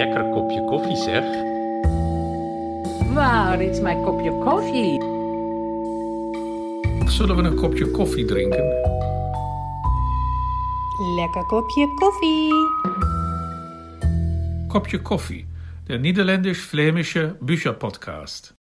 lekker kopje koffie zeg. Dit is mijn kopje koffie. Zullen we een kopje koffie drinken? Lekker kopje koffie. Kopje koffie, der niederländisch-flämische Bücherpodcast.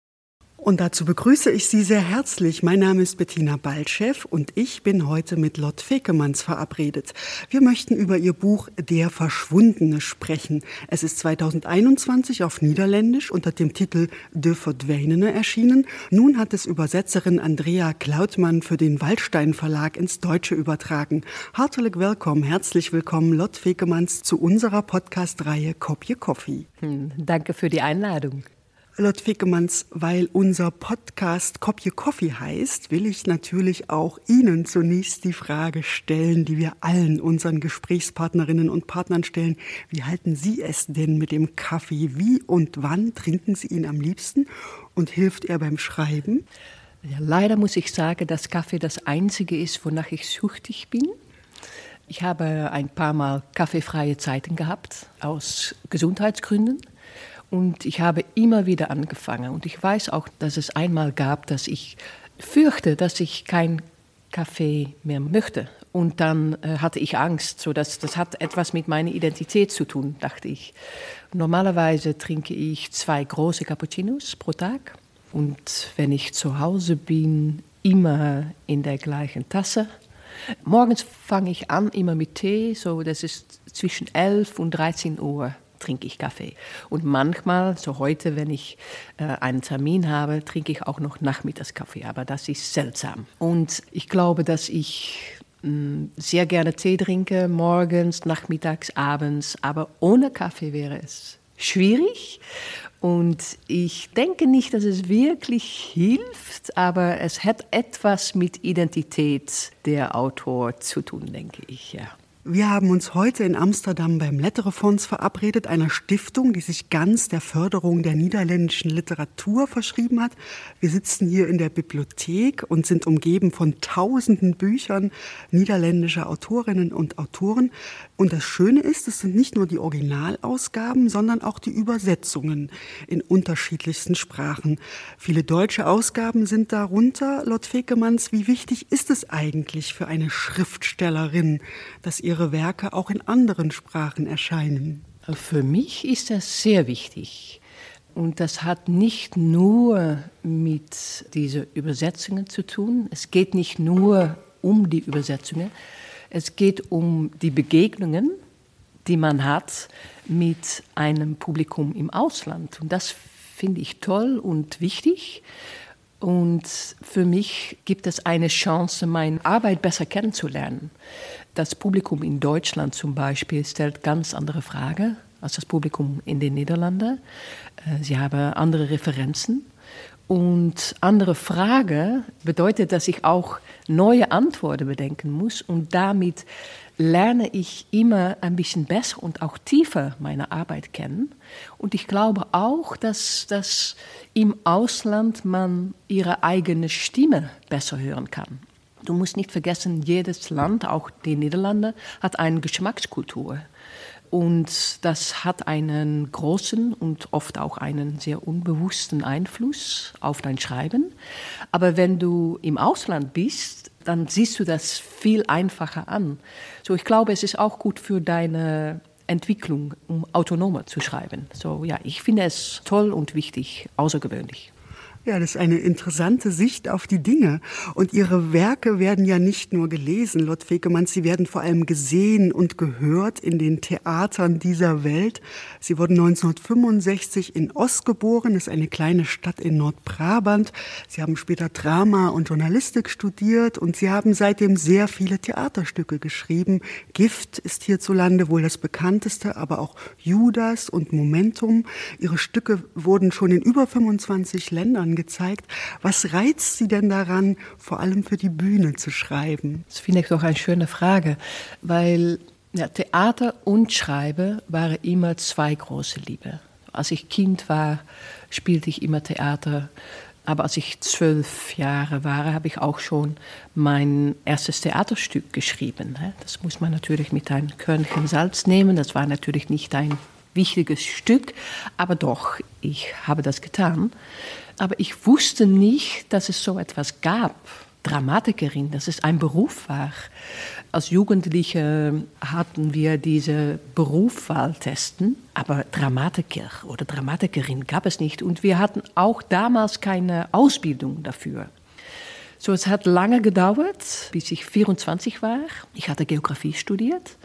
Und dazu begrüße ich Sie sehr herzlich. Mein Name ist Bettina Baltschew und ich bin heute mit Lot Fekemanns verabredet. Wir möchten über ihr Buch Der Verschwundene sprechen. Es ist 2021 auf Niederländisch unter dem Titel De Verdweinene erschienen. Nun hat es Übersetzerin Andrea Klautmann für den Waldstein Verlag ins Deutsche übertragen. Hartelijk willkommen, herzlich willkommen, Lot Fekemanns, zu unserer Podcast-Reihe Kopje Coffee. Hm, danke für die Einladung. Lot Fickemanns, weil unser Podcast Kopje Coffee heißt, will ich natürlich auch Ihnen zunächst die Frage stellen, die wir allen unseren Gesprächspartnerinnen und Partnern stellen. Wie halten Sie es denn mit dem Kaffee? Wie und wann trinken Sie ihn am liebsten? Und hilft er beim Schreiben? Ja, leider muss ich sagen, dass Kaffee das Einzige ist, wonach ich süchtig bin. Ich habe ein paar Mal kaffeefreie Zeiten gehabt, aus Gesundheitsgründen. Und ich habe immer wieder angefangen. Und ich weiß auch, dass es einmal gab, dass ich fürchte, dass ich kein Kaffee mehr möchte. Und dann äh, hatte ich Angst, so dass das hat etwas mit meiner Identität zu tun, dachte ich. Normalerweise trinke ich zwei große Cappuccinos pro Tag. Und wenn ich zu Hause bin, immer in der gleichen Tasse. Morgens fange ich an immer mit Tee, so das ist zwischen 11 und 13 Uhr trinke ich Kaffee. Und manchmal, so heute, wenn ich äh, einen Termin habe, trinke ich auch noch Nachmittagskaffee. Aber das ist seltsam. Und ich glaube, dass ich mh, mm, sehr gerne Tee trinke, morgens, nachmittags, abends. Aber ohne Kaffee wäre es schwierig. Und ich denke nicht, dass es wirklich hilft, aber es hat etwas mit Identität der Autor zu tun, denke ich, ja. Wir haben uns heute in Amsterdam beim Letterefonds verabredet, einer Stiftung, die sich ganz der Förderung der niederländischen Literatur verschrieben hat. Wir sitzen hier in der Bibliothek und sind umgeben von tausenden Büchern niederländischer Autorinnen und Autoren. Und das Schöne ist, es sind nicht nur die Originalausgaben, sondern auch die Übersetzungen in unterschiedlichsten Sprachen. Viele deutsche Ausgaben sind darunter. Lot Fekemanns, wie wichtig ist es eigentlich für eine Schriftstellerin, dass ihr ihre Werke auch in anderen Sprachen erscheinen? Für mich ist das sehr wichtig. Und das hat nicht nur mit diesen Übersetzungen zu tun. Es geht nicht nur um die Übersetzungen. Es geht um die Begegnungen, die man hat mit einem Publikum im Ausland. Und das finde ich toll und wichtig. Und für mich gibt es eine Chance, meine Arbeit besser kennenzulernen. Das Publikum in Deutschland zum Beispiel stellt ganz andere Fragen als das Publikum in den Niederlanden. Äh, sie haben andere Referenzen. Und andere Fragen bedeutet, dass ich auch neue Antworten bedenken muss. Und damit lerne ich immer ein bisschen besser und auch tiefer meine Arbeit kennen. Und ich glaube auch, dass, dass im Ausland man ihre eigene Stimme besser hören kann. Du musst nicht vergessen, jedes Land, auch die Niederlande, hat eine Geschmackskultur. Und das hat einen großen und oft auch einen sehr unbewussten Einfluss auf dein Schreiben. Aber wenn du im Ausland bist, dann siehst du das viel einfacher an. So, ich glaube, es ist auch gut für deine Entwicklung, um autonomer zu schreiben. So, ja, ich finde es toll und wichtig, außergewöhnlich. Ja, das ist eine interessante Sicht auf die Dinge. Und Ihre Werke werden ja nicht nur gelesen, Lot Fekemann, sie werden vor allem gesehen und gehört in den Theatern dieser Welt. Sie wurden 1965 in Ost geboren, das ist eine kleine Stadt in Nordbrabant. Sie haben später Drama und Journalistik studiert und Sie haben seitdem sehr viele Theaterstücke geschrieben. Gift ist hierzulande wohl das bekannteste, aber auch Judas und Momentum. Ihre Stücke wurden schon in über 25 Ländern gezeigt. Was reizt Sie denn daran, vor allem für die Bühne zu schreiben? Das finde ich doch eine schöne Frage, weil ja, Theater und Schreiben waren immer zwei große Liebe. Als ich Kind war, spielte ich immer Theater. Aber als ich zwölf Jahre war, habe ich auch schon mein erstes Theaterstück geschrieben. Das muss man natürlich mit einem Körnchen Salz nehmen. Das war natürlich nicht ein wichtiges Stück, aber doch, ich habe das getan. Aber ich wusste nicht, dass es so etwas gab. Dramatikerin, dass es ein Beruf war. Als Jugendliche hatten wir diese Berufswahltesten, aber Dramatiker oder Dramatikerin gab es nicht. Und wir hatten auch damals keine Ausbildung dafür. So, es hat lange gedauert, bis ich 24 war. Ich hatte Geografie studiert,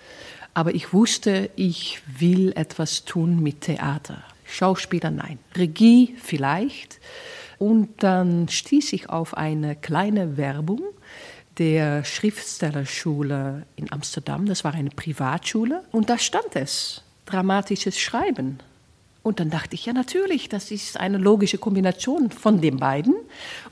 aber ich wusste, ich will etwas tun mit Theater. Schauspieler, nein. Regie vielleicht. Und dann stieß ich auf eine kleine Werbung der Schriftstellerschule in Amsterdam. Das war eine Privatschule. Und da stand es, dramatisches Schreiben. Und dann dachte ich, ja natürlich, das ist eine logische Kombination von den beiden.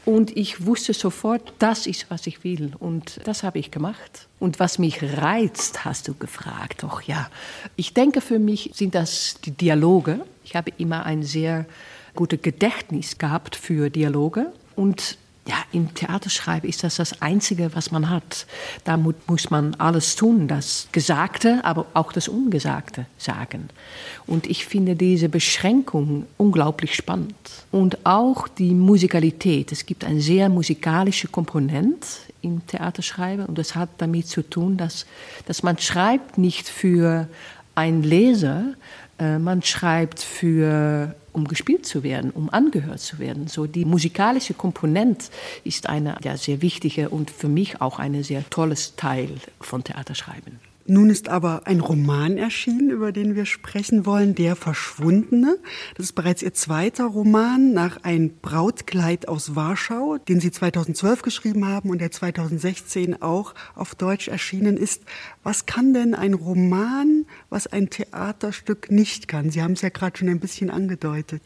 Und ich wusste sofort, das ist, was ich will. Und das habe ich gemacht. Und was mich reizt, hast du gefragt. Doch ja, ich denke, für mich sind das die Dialoge. Ich habe immer ein sehr gutes Gedächtnis gehabt für Dialoge. Und ja, im Theaterschreiben ist das das Einzige, was man hat. Da muss man alles tun, das Gesagte, aber auch das Ungesagte sagen. Und ich finde diese Beschränkung unglaublich spannend. Und auch die Musikalität. Es gibt eine sehr musikalische Komponente im Theaterschreiben und das hat damit zu tun, dass, dass man schreibt nicht für einen Leser, man schreibt für um gespielt zu werden, um angehört zu werden. So die musikalische Komponente ist eine ja, sehr wichtige und für mich auch ein sehr tolles Teil von Theaterschreiben. Nun ist aber ein Roman erschienen, über den wir sprechen wollen, Der Verschwundene. Das ist bereits Ihr zweiter Roman nach Ein Brautkleid aus Warschau, den Sie 2012 geschrieben haben und der 2016 auch auf Deutsch erschienen ist. Was kann denn ein Roman, was ein Theaterstück nicht kann? Sie haben es ja gerade schon ein bisschen angedeutet.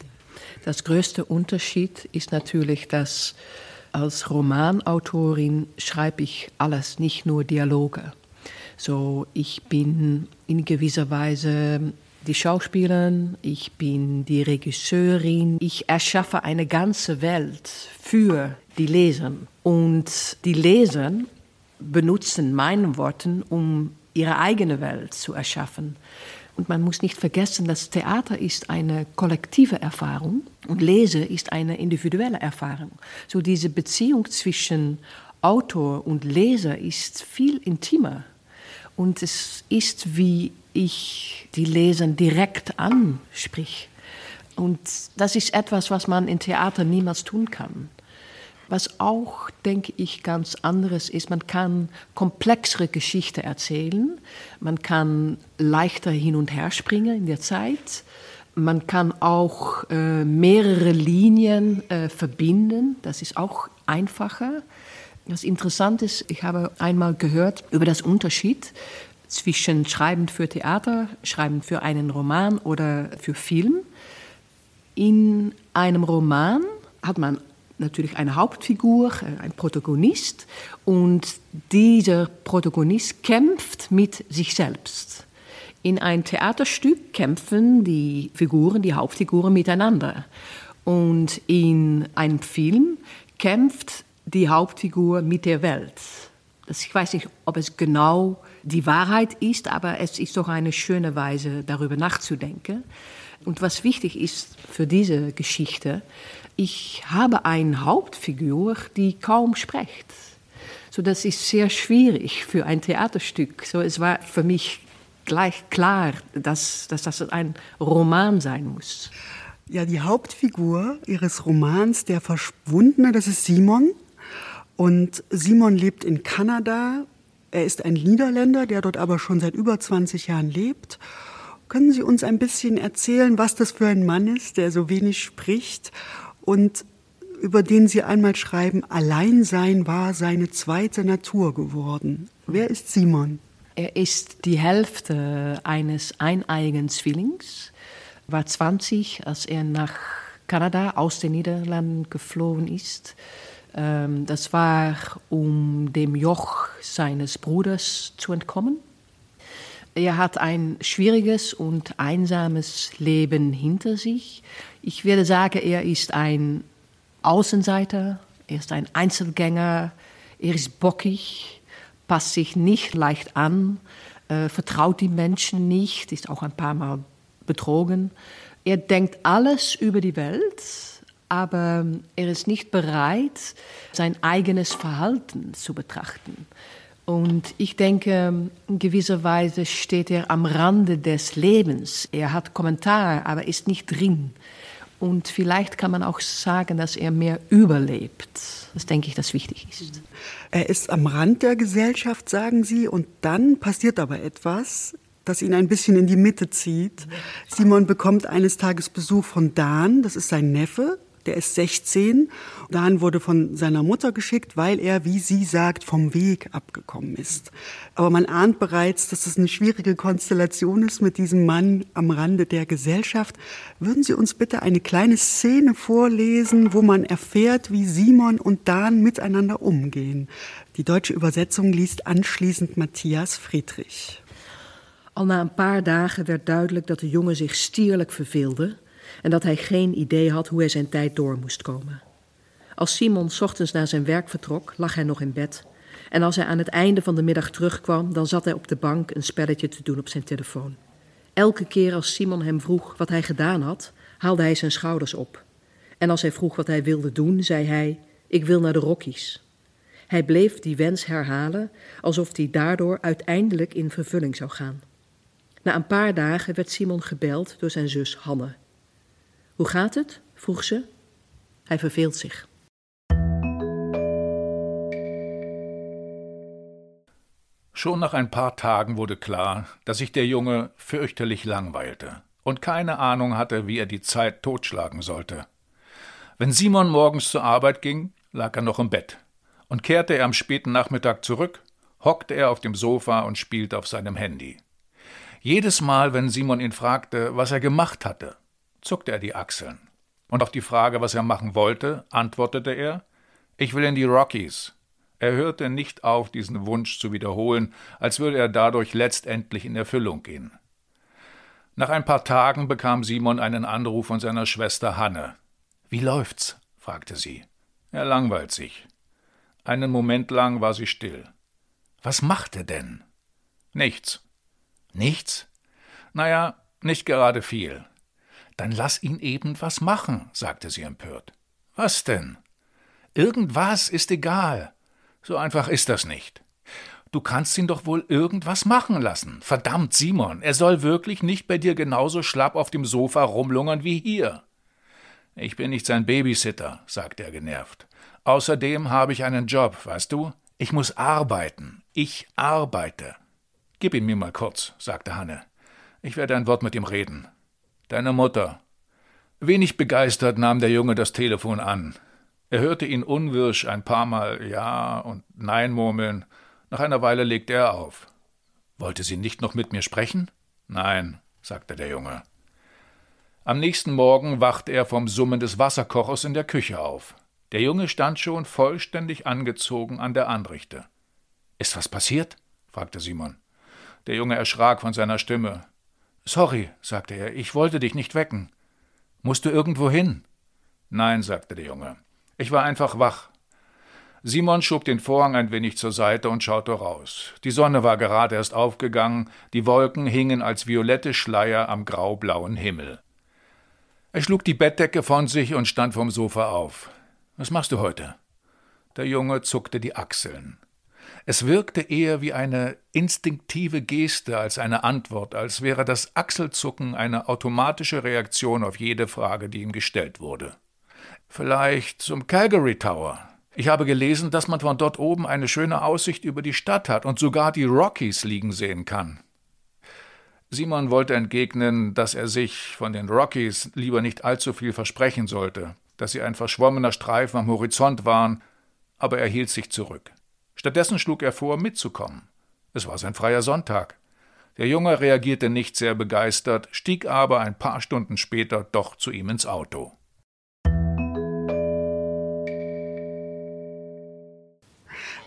Das größte Unterschied ist natürlich, dass als Romanautorin schreibe ich alles, nicht nur Dialoge. So, ich bin in gewisser Weise die Schauspielerin, ich bin die Regisseurin, ich erschaffe eine ganze Welt für die Leser. Und die Leser benutzen meine Worte, um ihre eigene Welt zu erschaffen. Und man muss nicht vergessen, dass Theater ist eine kollektive Erfahrung und Lese ist eine individuelle Erfahrung. So diese Beziehung zwischen Autor und Leser ist viel intimer und es ist, wie ich die Leser direkt ansprich. Und das ist etwas, was man im Theater niemals tun kann. Was auch, denke ich, ganz anderes ist, man kann komplexere Geschichte erzählen, man kann leichter hin und her springen in der Zeit, man kann auch äh, mehrere Linien äh, verbinden, das ist auch einfacher. Was interessant ist, ich habe einmal gehört über das Unterschied zwischen Schreiben für Theater, Schreiben für einen Roman oder für Film. In einem Roman hat man natürlich eine Hauptfigur, ein Protagonist und dieser Protagonist kämpft mit sich selbst. In ein Theaterstück kämpfen die Figuren, die Hauptfiguren miteinander. Und in einem Film kämpft die Hauptfigur mit der Welt. Ich weiß nicht, ob es genau die Wahrheit ist, aber es ist doch eine schöne Weise, darüber nachzudenken. Und was wichtig ist für diese Geschichte, ich habe eine Hauptfigur, die kaum spricht. So, das ist sehr schwierig für ein Theaterstück. So, es war für mich gleich klar, dass, dass das ein Roman sein muss. Ja, die Hauptfigur Ihres Romans, Der Verschwundene, das ist Simon. Und Simon lebt in Kanada. Er ist ein Niederländer, der dort aber schon seit über 20 Jahren lebt. Können Sie uns ein bisschen erzählen, was das für ein Mann ist, der so wenig spricht und über den Sie einmal schreiben, Alleinsein war seine zweite Natur geworden. Wer ist Simon? Er ist die Hälfte eines eineigen Zwillings, war 20, als er nach Kanada aus den Niederlanden geflohen ist. Ähm, das war, um dem Joch seines Bruders zu entkommen. Er hat ein schwieriges und einsames Leben hinter sich. Ich würde sagen, er ist ein Außenseiter, er ist ein Einzelgänger, er ist bockig, passt sich nicht leicht an, äh, vertraut die Menschen nicht, ist auch ein paar Mal betrogen. Er denkt alles über die Welt, aber er ist nicht bereit, sein eigenes Verhalten zu betrachten. Und ich denke, in gewisser Weise steht er am Rande des Lebens. Er hat Kommentar, aber ist nicht drin. Und vielleicht kann man auch sagen, dass er mehr überlebt. Das denke ich, das wichtig ist. Er ist am Rand der Gesellschaft, sagen Sie, und dann passiert aber etwas, das ihn ein bisschen in die Mitte zieht. Simon bekommt eines Tages Besuch von Dan, das ist sein Neffe, der ist 16. Dan wurde von seiner Mutter geschickt, weil er, wie sie sagt, vom Weg abgekommen ist. Aber man ahnt bereits, dass es eine schwierige Konstellation ist mit diesem Mann am Rande der Gesellschaft. Würden Sie uns bitte eine kleine Szene vorlesen, wo man erfährt, wie Simon und Dan miteinander umgehen? Die deutsche Übersetzung liest anschließend Matthias Friedrich. Al na een paar dagen werd duidelijk dat de jongen zich stierlijk verveelde en dat hij geen idee had hoe hij zijn tijd door moest komen. Als Simon ochtends naar zijn werk vertrok, lag hij nog in bed. En als hij aan het einde van de middag terugkwam, dan zat hij op de bank een spelletje te doen op zijn telefoon. Elke keer als Simon hem vroeg wat hij gedaan had, haalde hij zijn schouders op. En als hij vroeg wat hij wilde doen, zei hij: Ik wil naar de Rockies. Hij bleef die wens herhalen, alsof die daardoor uiteindelijk in vervulling zou gaan. Na een paar dagen werd Simon gebeld door zijn zus Hanne. Hoe gaat het? vroeg ze. Hij verveelt zich. Schon nach ein paar Tagen wurde klar, dass sich der Junge fürchterlich langweilte und keine Ahnung hatte, wie er die Zeit totschlagen sollte. Wenn Simon morgens zur Arbeit ging, lag er noch im Bett, und kehrte er am späten Nachmittag zurück, hockte er auf dem Sofa und spielte auf seinem Handy. Jedes Mal, wenn Simon ihn fragte, was er gemacht hatte, zuckte er die Achseln. Und auf die Frage, was er machen wollte, antwortete er Ich will in die Rockies. Er hörte nicht auf, diesen Wunsch zu wiederholen, als würde er dadurch letztendlich in Erfüllung gehen. Nach ein paar Tagen bekam Simon einen Anruf von seiner Schwester Hanne. Wie läuft's? fragte sie. Er langweilt sich. Einen Moment lang war sie still. Was macht er denn? Nichts. Nichts? Naja, nicht gerade viel. Dann lass ihn eben was machen, sagte sie empört. Was denn? Irgendwas ist egal. So einfach ist das nicht. Du kannst ihn doch wohl irgendwas machen lassen. Verdammt, Simon, er soll wirklich nicht bei dir genauso schlapp auf dem Sofa rumlungern wie hier. Ich bin nicht sein Babysitter, sagte er genervt. Außerdem habe ich einen Job, weißt du? Ich muss arbeiten. Ich arbeite. Gib ihn mir mal kurz, sagte Hanne. Ich werde ein Wort mit ihm reden. Deine Mutter. Wenig begeistert nahm der Junge das Telefon an. Er hörte ihn unwirsch ein paar Mal Ja und Nein murmeln. Nach einer Weile legte er auf. Wollte sie nicht noch mit mir sprechen? Nein, sagte der Junge. Am nächsten Morgen wachte er vom Summen des Wasserkochers in der Küche auf. Der Junge stand schon vollständig angezogen an der Anrichte. Ist was passiert? fragte Simon. Der Junge erschrak von seiner Stimme. Sorry, sagte er, ich wollte dich nicht wecken. Musst du irgendwo hin? Nein, sagte der Junge. Ich war einfach wach. Simon schob den Vorhang ein wenig zur Seite und schaute raus. Die Sonne war gerade erst aufgegangen, die Wolken hingen als violette Schleier am graublauen Himmel. Er schlug die Bettdecke von sich und stand vom Sofa auf. Was machst du heute? Der Junge zuckte die Achseln. Es wirkte eher wie eine instinktive Geste als eine Antwort, als wäre das Achselzucken eine automatische Reaktion auf jede Frage, die ihm gestellt wurde. Vielleicht zum Calgary Tower. Ich habe gelesen, dass man von dort oben eine schöne Aussicht über die Stadt hat und sogar die Rockies liegen sehen kann. Simon wollte entgegnen, dass er sich von den Rockies lieber nicht allzu viel versprechen sollte, dass sie ein verschwommener Streifen am Horizont waren, aber er hielt sich zurück. Stattdessen schlug er vor, mitzukommen. Es war sein freier Sonntag. Der Junge reagierte nicht sehr begeistert, stieg aber ein paar Stunden später doch zu ihm ins Auto.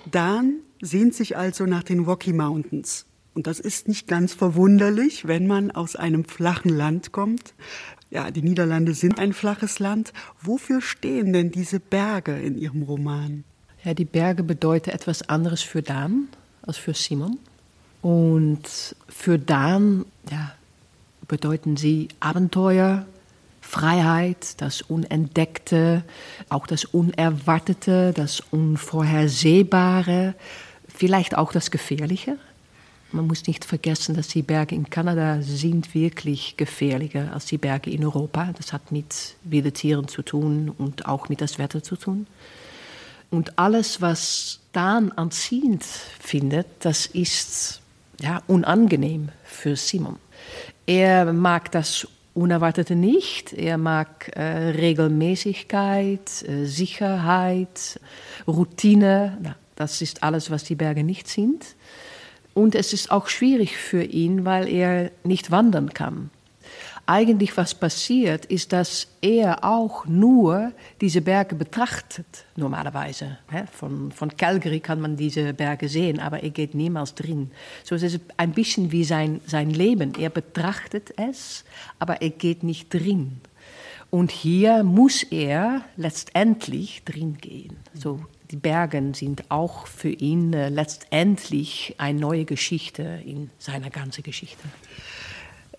Dan sehnt sich also nach den Rocky Mountains. Und das ist nicht ganz verwunderlich, wenn man aus einem flachen Land kommt. Ja, die Niederlande sind ein flaches Land. Wofür stehen denn diese Berge in Ihrem Roman? Ja, die Berge bedeuten etwas anderes für Dan als für Simon. Und für Dan ja, bedeuten sie Abenteuer, Freiheit, das Unentdeckte, auch das Unerwartete, das Unvorhersehbare, vielleicht auch das Gefährliche. Man muss nicht vergessen, dass die Berge in Kanada sind wirklich gefährlicher als die Berge in Europa. Das hat mit wilden Tieren zu tun und auch mit das Wetter zu tun. Und alles, was Dan anziehend findet, das ist ja, unangenehm für Simon. Er mag das Unerwartete nicht. Er mag äh, Regelmäßigkeit, äh, Sicherheit, Routine. Na, das ist alles, was die Berge nicht sind. Und es ist auch schwierig für ihn, weil er nicht wandern kann eigentlich was passiert, ist, dass er auch nur diese Berge betrachtet, normalerweise. Von, von Calgary kann man diese Berge sehen, aber er geht niemals drin. So es ist ein bisschen wie sein, sein Leben. Er betrachtet es, aber er geht nicht drin. Und hier muss er letztendlich drin gehen. So, die Berge sind auch für ihn äh, letztendlich eine neue Geschichte in seiner ganzen Geschichte.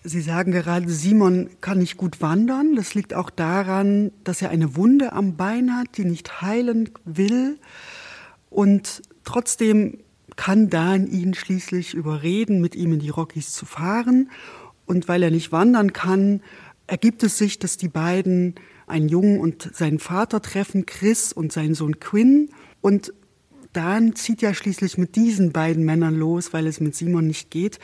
Sie sagen gerade, Simon kann nicht gut wandern. Das liegt auch daran, dass er eine Wunde am Bein hat, die nicht heilen will. Und trotzdem kann Dan ihn schließlich überreden, mit ihm in die Rockies zu fahren. Und weil er nicht wandern kann, ergibt es sich, dass die beiden einen Jungen und seinen Vater treffen, Chris und seinen Sohn Quinn. Und Dan zieht ja schließlich mit diesen beiden Männern los, weil es mit Simon nicht geht.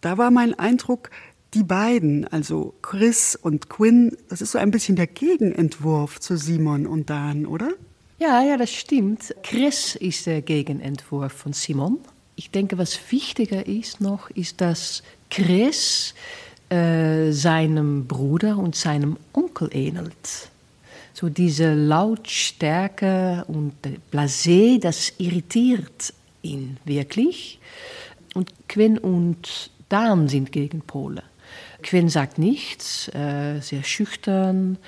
Da war mein Eindruck, die beiden, also Chris und Quinn, das ist so ein bisschen der Gegenentwurf zu Simon und Dan, oder? Ja, ja, das stimmt. Chris ist der Gegenentwurf von Simon. Ich denke, was wichtiger ist noch, ist, dass Chris äh, seinem Bruder und seinem Onkel ähnelt. So diese Lautstärke und Blasé, das irritiert ihn wirklich. Und Quinn und Dan sind Gegenpole. Quinn sagt nichts, äh, sehr schüchtern,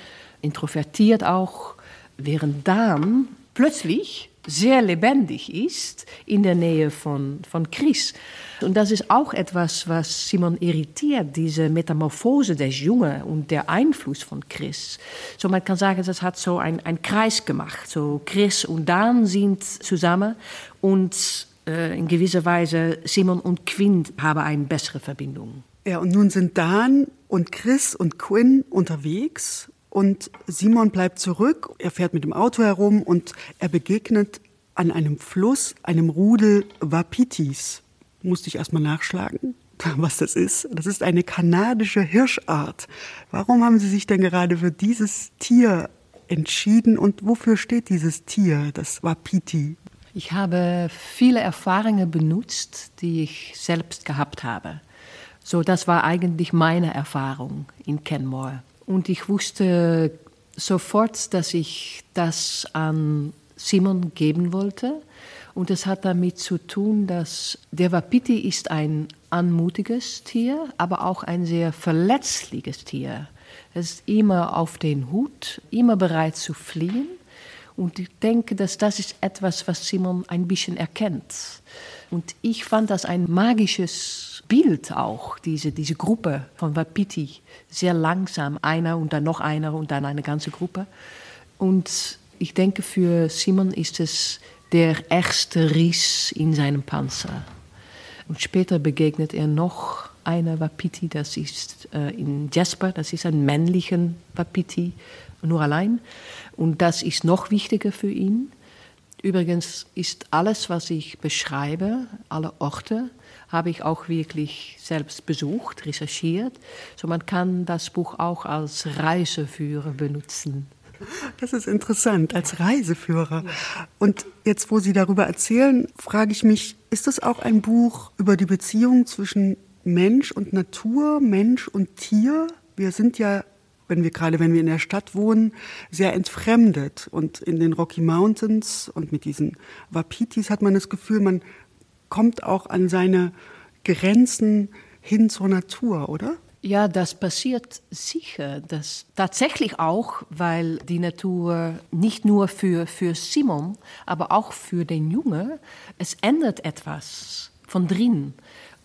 introvertiert auch, während Dan plötzlich sehr lebendig ist in der Nähe von, von Chris. Und das ist auch etwas, was Simon irritiert, diese Metamorphose des Jungen und der Einfluss von Chris. So man kann sagen, das hat so ein, ein Kreis gemacht. So Chris und Dan sind zusammen und äh, in gewisser Weise Simon und Quinn haben eine bessere Verbindung. Ja, und nun sind Dan und Chris und Quinn unterwegs und Simon bleibt zurück. Er fährt mit dem Auto herum und er begegnet an einem Fluss einem Rudel Wapitis. Musste ich erstmal nachschlagen, was das ist. Das ist eine kanadische Hirschart. Warum haben Sie sich denn gerade für dieses Tier entschieden und wofür steht dieses Tier, das Wapiti? Ich habe viele Erfahrungen benutzt, die ich selbst gehabt habe. So, das war eigentlich meine Erfahrung in Kenmore. Und ich wusste sofort, dass ich das an Simon geben wollte. Und es hat damit zu tun, dass der Wapiti ist ein anmutiges Tier, aber auch ein sehr verletzliches Tier. Es ist immer auf den Hut, immer bereit zu fliehen. Und ich denke, dass das ist etwas, was Simon ein bisschen erkennt. Und ich fand das ein magisches Bild auch, diese, diese Gruppe von Wapiti, sehr langsam, einer und dann noch einer und dann eine ganze Gruppe. Und ich denke, für Simon ist es der erste Riss in seinem Panzer. Und später begegnet er noch einer Wapiti, das ist äh, in Jasper, das ist ein männlicher Wapiti, nur allein. Und das ist noch wichtiger für ihn. Übrigens ist alles, was ich beschreibe, alle Orte, habe ich auch wirklich selbst besucht, recherchiert. So man kann das Buch auch als Reiseführer benutzen. Das ist interessant, als Reiseführer. Und jetzt, wo Sie darüber erzählen, frage ich mich, ist das auch ein Buch über die Beziehung zwischen Mensch und Natur, Mensch und Tier? Wir sind ja, wenn wir gerade, wenn wir in der Stadt wohnen, sehr entfremdet. Und in den Rocky Mountains und mit diesen Wapitis hat man das Gefühl, man kommt auch an seine Grenzen hin zur Natur, oder? Ja, das passiert sicher. Das tatsächlich auch, weil die Natur nicht nur für, für Simon, aber auch für den Jungen, es ändert etwas von drin.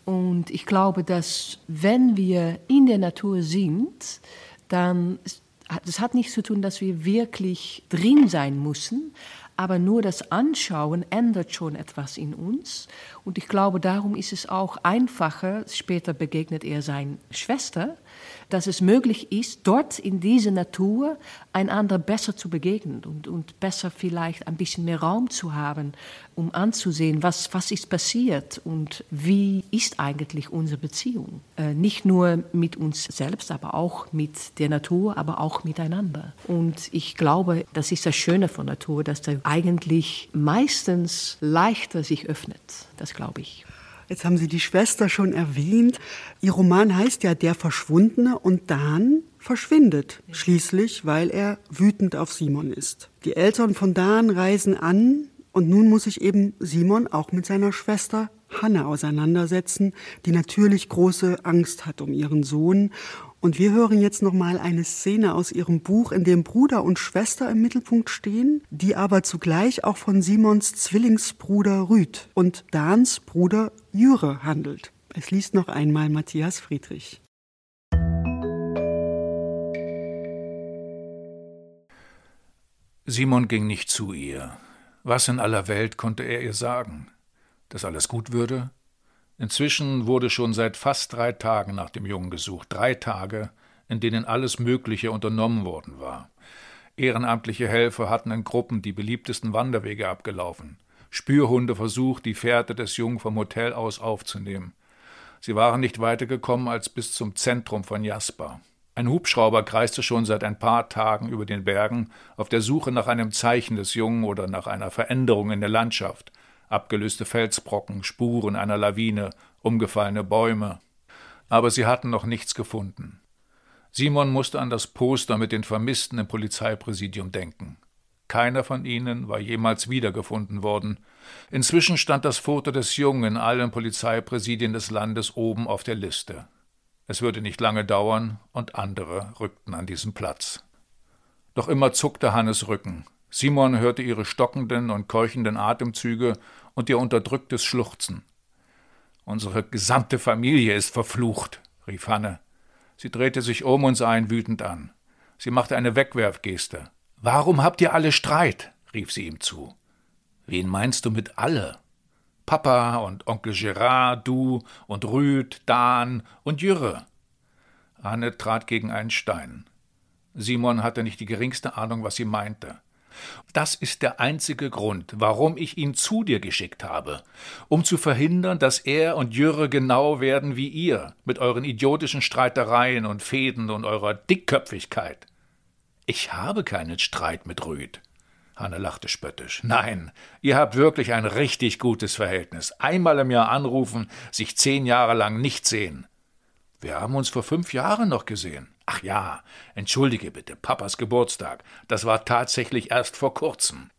Und ich glaube, dass wenn wir in der Natur sind, dann das hat nichts zu tun, dass wir wirklich drin sein müssen, aber nur das Anschauen ändert schon etwas in uns. Und ich glaube, darum ist es auch einfacher, später begegnet er seiner Schwester, dass es möglich ist, dort in dieser Natur einander besser zu begegnen und, und besser vielleicht ein bisschen mehr Raum zu haben, um anzusehen, was, was ist passiert und wie ist eigentlich unsere Beziehung. Äh, nicht nur mit uns selbst, aber auch mit der Natur, aber auch miteinander. Und ich glaube, das ist das Schöne von Natur, dass der eigentlich meistens leichter sich öffnet. Das glaube ich. Jetzt haben Sie die Schwester schon erwähnt. Ihr Roman heißt ja Der Verschwundene und Dan verschwindet schließlich, weil er wütend auf Simon ist. Die Eltern von Dan reisen an und nun muss sich eben Simon auch mit seiner Schwester Hanne auseinandersetzen, die natürlich große Angst hat um ihren Sohn und wir hören jetzt noch mal eine Szene aus ihrem Buch, in dem Bruder und Schwester im Mittelpunkt stehen, die aber zugleich auch von Simons Zwillingsbruder Rüd und Dans Bruder Jüre handelt. Es liest noch einmal Matthias Friedrich. Simon ging nicht zu ihr. Was in aller Welt konnte er ihr sagen? Dass alles gut würde? Inzwischen wurde schon seit fast drei Tagen nach dem Jungen gesucht. Drei Tage, in denen alles Mögliche unternommen worden war. Ehrenamtliche Helfer hatten in Gruppen die beliebtesten Wanderwege abgelaufen. Spürhunde versucht, die Fährte des Jungen vom Hotel aus aufzunehmen. Sie waren nicht weiter gekommen als bis zum Zentrum von Jasper. Ein Hubschrauber kreiste schon seit ein paar Tagen über den Bergen auf der Suche nach einem Zeichen des Jungen oder nach einer Veränderung in der Landschaft abgelöste Felsbrocken, Spuren einer Lawine, umgefallene Bäume. Aber sie hatten noch nichts gefunden. Simon musste an das Poster mit den Vermissten im Polizeipräsidium denken. Keiner von ihnen war jemals wiedergefunden worden. Inzwischen stand das Foto des Jungen in allen Polizeipräsidien des Landes oben auf der Liste. Es würde nicht lange dauern, und andere rückten an diesen Platz. Doch immer zuckte Hannes Rücken. Simon hörte ihre stockenden und keuchenden Atemzüge und ihr unterdrücktes Schluchzen. Unsere gesamte Familie ist verflucht, rief Hanne. Sie drehte sich um und sah ihn wütend an. Sie machte eine Wegwerfgeste. Warum habt ihr alle Streit? rief sie ihm zu. Wen meinst du mit alle? Papa und Onkel Gerard, du und Rüd, Dan und Jürre. Anne trat gegen einen Stein. Simon hatte nicht die geringste Ahnung, was sie meinte. Das ist der einzige Grund, warum ich ihn zu dir geschickt habe, um zu verhindern, dass er und Jürre genau werden wie ihr, mit euren idiotischen Streitereien und Fäden und eurer Dickköpfigkeit. Ich habe keinen Streit mit Rüd. Hanne lachte spöttisch. Nein, ihr habt wirklich ein richtig gutes Verhältnis. Einmal im Jahr anrufen, sich zehn Jahre lang nicht sehen. Wir haben uns vor fünf Jahren noch gesehen. Ach ja, entschuldige bitte, Papas Geburtstag. Das war tatsächlich erst vor kurzem.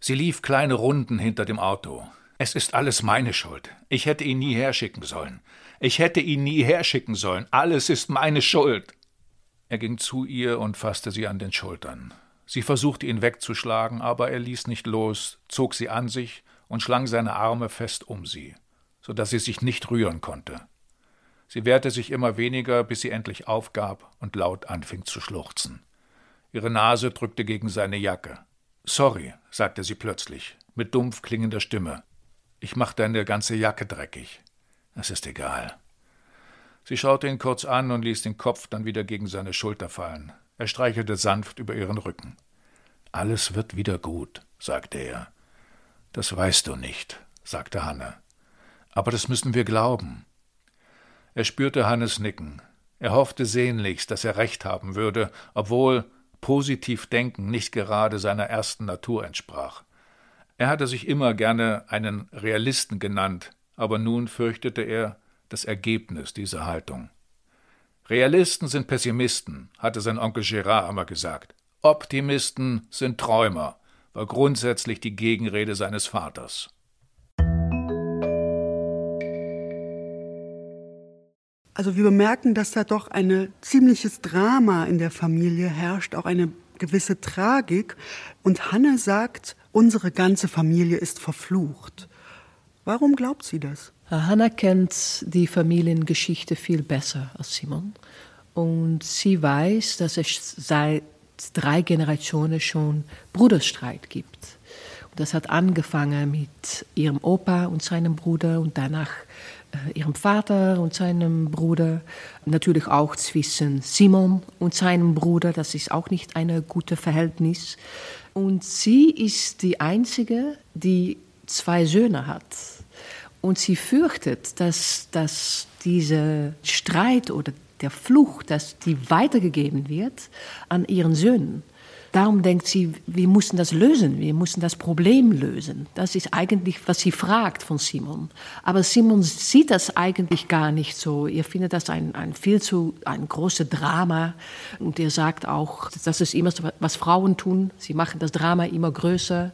Sie lief kleine Runden hinter dem Auto. Es ist alles meine Schuld. Ich hätte ihn nie herschicken sollen. Ich hätte ihn nie herschicken sollen. Alles ist meine Schuld. Er ging zu ihr und fasste sie an den Schultern. Sie versuchte ihn wegzuschlagen, aber er ließ nicht los, zog sie an sich und schlang seine Arme fest um sie, so dass sie sich nicht rühren konnte. Sie wehrte sich immer weniger, bis sie endlich aufgab und laut anfing zu schluchzen. Ihre Nase drückte gegen seine Jacke. Sorry, sagte sie plötzlich, mit dumpf klingender Stimme. Ich mach deine ganze Jacke dreckig. Es ist egal. Sie schaute ihn kurz an und ließ den Kopf dann wieder gegen seine Schulter fallen. Er streichelte sanft über ihren Rücken. Alles wird wieder gut, sagte er. Das weißt du nicht, sagte Hanne. Aber das müssen wir glauben. Er spürte Hannes Nicken. Er hoffte sehnlichst, dass er recht haben würde, obwohl positiv denken nicht gerade seiner ersten Natur entsprach. Er hatte sich immer gerne einen Realisten genannt, aber nun fürchtete er das Ergebnis dieser Haltung. Realisten sind Pessimisten, hatte sein Onkel Gérard einmal gesagt. Optimisten sind Träumer, war grundsätzlich die Gegenrede seines Vaters. Also wir bemerken, dass da doch ein ziemliches Drama in der Familie herrscht, auch eine gewisse Tragik. Und Hanne sagt, unsere ganze Familie ist verflucht. Warum glaubt sie das? Hannah kennt die Familiengeschichte viel besser als Simon. Und sie weiß, dass es seit drei Generationen schon Bruderstreit gibt. Und das hat angefangen mit ihrem Opa und seinem Bruder und danach ihrem Vater und seinem Bruder. Natürlich auch zwischen Simon und seinem Bruder. Das ist auch nicht ein gutes Verhältnis. Und sie ist die Einzige, die zwei Söhne hat. Und sie fürchtet, dass, dass dieser Streit oder der Fluch, dass die weitergegeben wird an ihren Söhnen. Darum denkt sie, wir müssen das lösen, wir müssen das Problem lösen. Das ist eigentlich, was sie fragt von Simon. Aber Simon sieht das eigentlich gar nicht so. Ihr findet das ein, ein viel zu ein großes Drama. Und er sagt auch, das ist immer so, was Frauen tun. Sie machen das Drama immer größer.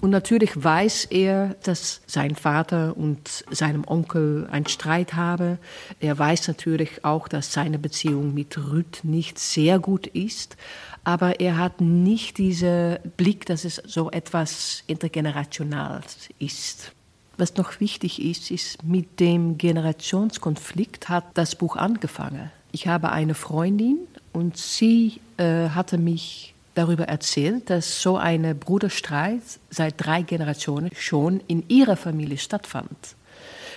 Und natürlich weiß er, dass sein Vater und seinem Onkel einen Streit haben. Er weiß natürlich auch, dass seine Beziehung mit Ruth nicht sehr gut ist aber er hat nicht diesen Blick, dass es so etwas intergenerational ist. Was noch wichtig ist, ist, mit dem Generationskonflikt hat das Buch angefangen. Ich habe eine Freundin und sie äh, hatte mich darüber erzählt, dass so ein Bruderstreit seit drei Generationen schon in ihrer Familie stattfand.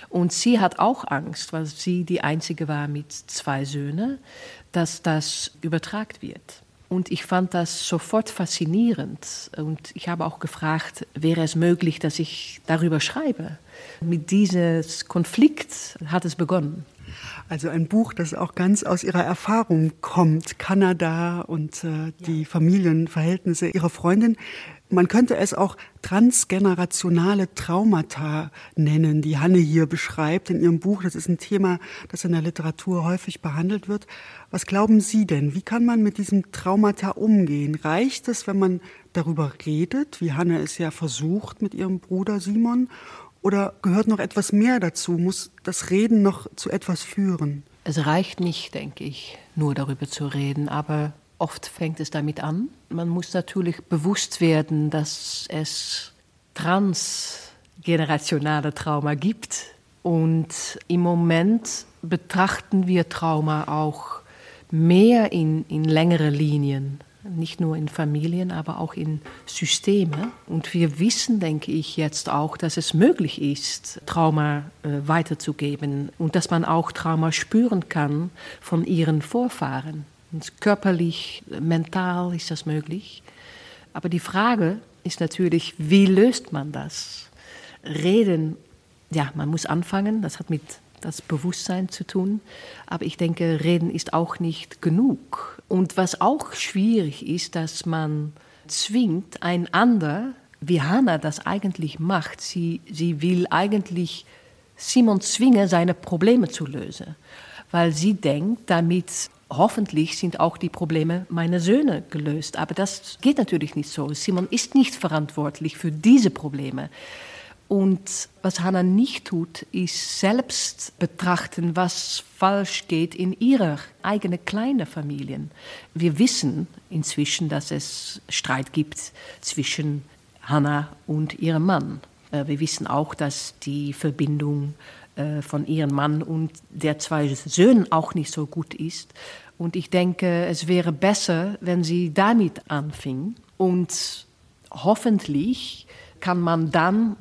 Und sie hat auch Angst, weil sie die Einzige war mit zwei Söhnen, dass das übertragen wird. Und ich fand das sofort faszinierend. Und ich habe auch gefragt, wäre es möglich, dass ich darüber schreibe? Mit diesem Konflikt hat es begonnen. Also ein Buch, das auch ganz aus ihrer Erfahrung kommt, Kanada und äh, die Familienverhältnisse ihrer Freundin. Man könnte es auch transgenerationale Traumata nennen, die Hanne hier beschreibt in ihrem Buch. Das ist ein Thema, das in der Literatur häufig behandelt wird. Was glauben Sie denn? Wie kann man mit diesem Traumata umgehen? Reicht es, wenn man darüber redet, wie Hanne es ja versucht mit ihrem Bruder Simon? Oder gehört noch etwas mehr dazu? Muss das Reden noch zu etwas führen? Es reicht nicht, denke ich, nur darüber zu reden, aber Oft fängt es damit an. Man muss natürlich bewusst werden, dass es transgenerationale Trauma gibt. Und im Moment betrachten wir Trauma auch mehr in, in längere Linien, nicht nur in Familien, aber auch in Systeme. Und wir wissen, denke ich, jetzt auch, dass es möglich ist, Trauma äh, weiterzugeben und dass man auch Trauma spüren kann von ihren Vorfahren. Körperlich, mental ist das möglich. Aber die Frage ist natürlich, wie löst man das? Reden, ja, man muss anfangen, das hat mit das Bewusstsein zu tun. Aber ich denke, reden ist auch nicht genug. Und was auch schwierig ist, dass man zwingt, ein anderer, wie Hannah das eigentlich macht, sie, sie will eigentlich Simon zwingen, seine Probleme zu lösen. Weil sie denkt, damit hoffentlich sind auch die Probleme meiner Söhne gelöst. Aber das geht natürlich nicht so. Simon ist nicht verantwortlich für diese Probleme. Und was Hannah nicht tut, ist selbst betrachten, was falsch geht in ihrer eigenen kleinen Familien. Wir wissen inzwischen, dass es Streit gibt zwischen Hannah und ihrem Mann. Äh, wir wissen auch, dass die Verbindung äh, von ihrem Mann und der zwei Söhnen auch nicht so gut ist. Und ich denke, es wäre besser, wenn sie damit anfing. Und hoffentlich kann man dann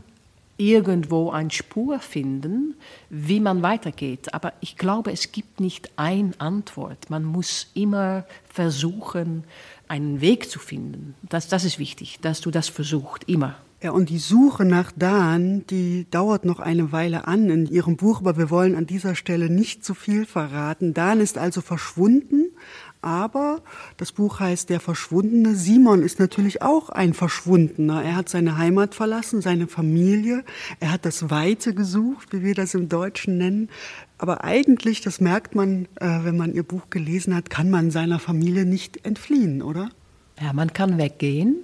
irgendwo eine Spur finden, wie man weitergeht. Aber ich glaube, es gibt nicht eine Antwort. Man muss immer versuchen, einen Weg zu finden. Das, das ist wichtig, dass du das versuchst, immer. Ja, und die Suche nach Dan, die dauert noch eine Weile an in Ihrem Buch, aber wir wollen an dieser Stelle nicht zu viel verraten. Dan ist also verschwunden, aber das Buch heißt Der Verschwundene. Simon ist natürlich auch ein Verschwundener. Er hat seine Heimat verlassen, seine Familie. Er hat das Weite gesucht, wie wir das im Deutschen nennen. Aber eigentlich, das merkt man, äh, wenn man Ihr Buch gelesen hat, kann man seiner Familie nicht entfliehen, oder? Ja, man kann weggehen,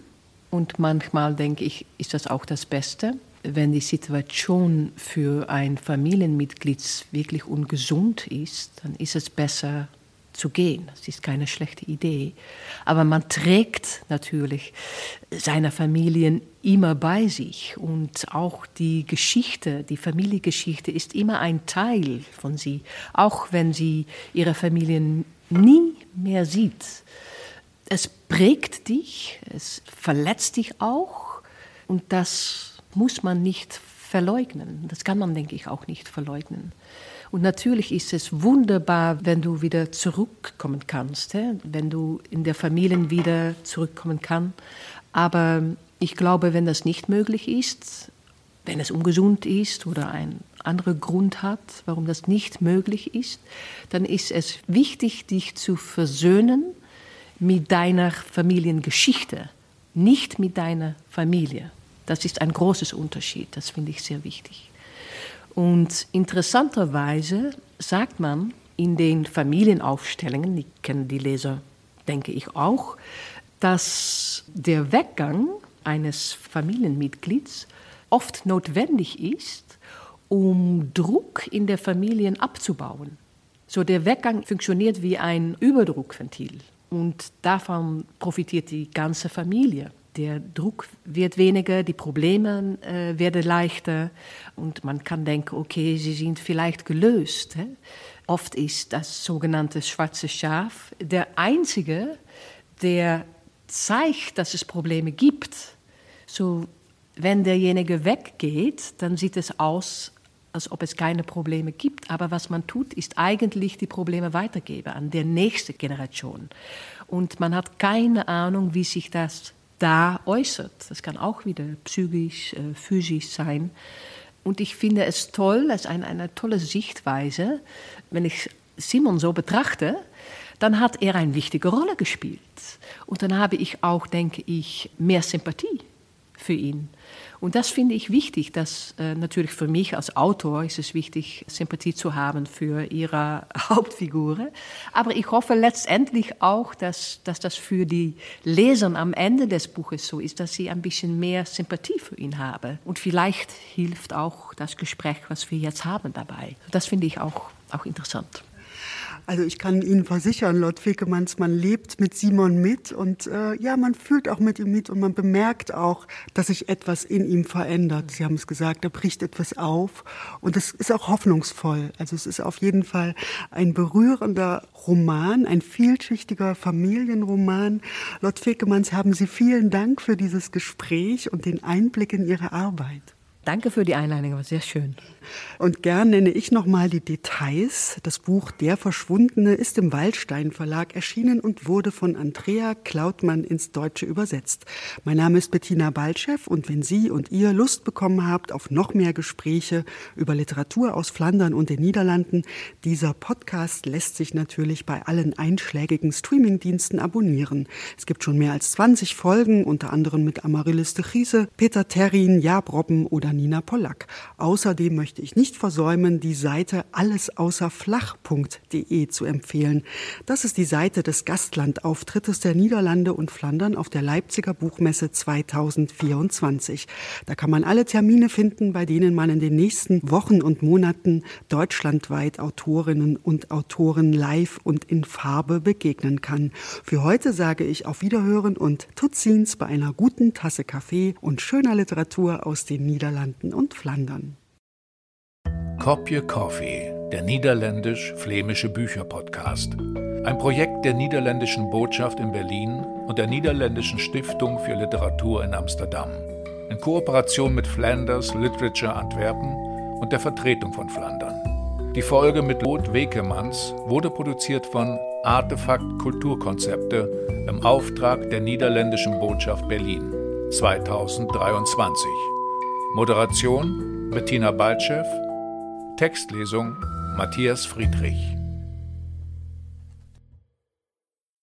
und manchmal denke ich, ist das auch das Beste, wenn die Situation für ein Familienmitglied wirklich ungesund ist, dann ist es besser zu gehen. Das ist keine schlechte Idee. Aber man trägt natürlich seine Familien immer bei sich und auch die Geschichte, die Familiengeschichte ist immer ein Teil von sie, auch wenn sie ihre Familien nie mehr sieht. Es prägt dich, es verletzt dich auch und das muss man nicht verleugnen. Das kann man, denke ich, auch nicht verleugnen. Und natürlich ist es wunderbar, wenn du wieder zurückkommen kannst, wenn du in der Familie wieder zurückkommen kannst. Aber ich glaube, wenn das nicht möglich ist, wenn es ungesund ist oder ein anderer Grund hat, warum das nicht möglich ist, dann ist es wichtig, dich zu versöhnen mit deiner Familiengeschichte, nicht mit deiner Familie. Das ist ein großes Unterschied, das finde ich sehr wichtig. Und interessanterweise sagt man in den Familienaufstellungen, die kennen die Leser, denke ich auch, dass der Weggang eines Familienmitglieds oft notwendig ist, um Druck in der Familie abzubauen. So der Weggang funktioniert wie ein Überdruckventil und davon profitiert die ganze Familie der Druck wird weniger, die Probleme äh, werden leichter und man kann denken, okay, sie sind vielleicht gelöst. Hè? Oft ist das sogenannte schwarze Schaf der einzige, der zeigt, dass es Probleme gibt. So, wenn derjenige weggeht, dann sieht es aus, als ob es keine Probleme gibt. Aber was man tut, ist eigentlich die Probleme weitergeben an der nächste Generation. Und man hat keine Ahnung, wie sich das da äußert. Das kann auch wieder psychisch, äh, physisch sein. Und ich finde es toll, es ist eine, eine tolle Sichtweise. Wenn ich Simon so betrachte, dann hat er eine wichtige Rolle gespielt. Und dann habe ich auch, denke ich, mehr Sympathie für ihn. Und das finde ich wichtig, dass äh, natürlich für mich als Autor ist es wichtig, Sympathie zu haben für ihre Hauptfiguren. Aber ich hoffe letztendlich auch, dass, dass das für die Leser am Ende des Buches so ist, dass sie ein bisschen mehr Sympathie für ihn haben. Und vielleicht hilft auch das Gespräch, was wir jetzt haben, dabei. Das finde ich auch, auch interessant. Also ich kann Ihnen versichern, Lord Fekemanns, man lebt mit Simon mit und äh, ja, man fühlt auch mit ihm mit und man bemerkt auch, dass sich etwas in ihm verändert. Sie haben es gesagt, da bricht etwas auf und es ist auch hoffnungsvoll. Also es ist auf jeden Fall ein berührender Roman, ein vielschichtiger Familienroman. Lord Fekemanns, haben Sie vielen Dank für dieses Gespräch und den Einblick in Ihre Arbeit. Danke für die Einladung, war sehr schön. Und gern nenne ich noch mal die Details. Das Buch Der Verschwundene ist im Waldstein Verlag erschienen und wurde von Andrea Klautmann ins Deutsche übersetzt. Mein Name ist Bettina Baltschew und wenn Sie und ihr Lust bekommen habt auf noch mehr Gespräche über Literatur aus Flandern und den Niederlanden, dieser Podcast lässt sich natürlich bei allen einschlägigen Streamingdiensten abonnieren. Es gibt schon mehr als 20 Folgen, unter anderem mit Amaryllis de Chiese, Peter Terrin, Jab Robben oder Nina Pollack. Außerdem möchte ich nicht versäumen, die Seite allesaußerflach.de zu empfehlen. Das ist die Seite des Gastlandauftrittes der Niederlande und Flandern auf der Leipziger Buchmesse 2024. Da kann man alle Termine finden, bei denen man in den nächsten Wochen und Monaten deutschlandweit Autorinnen und Autoren live und in Farbe begegnen kann. Für heute sage ich auf Wiederhören und Tutzins bei einer guten Tasse Kaffee und schöner Literatur aus den Niederlanden und Flandern. Kopje Coffee, der niederländisch-flämische Bücherpodcast. Ein Projekt der niederländischen Botschaft in Berlin und der niederländischen Stiftung für Literatur in Amsterdam. In Kooperation mit Flanders Literature Antwerpen und der Vertretung von Flandern. Die Folge mit Lot Wekemanns wurde produziert von Artefakt Kulturkonzepte im Auftrag der niederländischen Botschaft Berlin 2023. Moderation Bettina Baltschew Textlesung Matthias Friedrich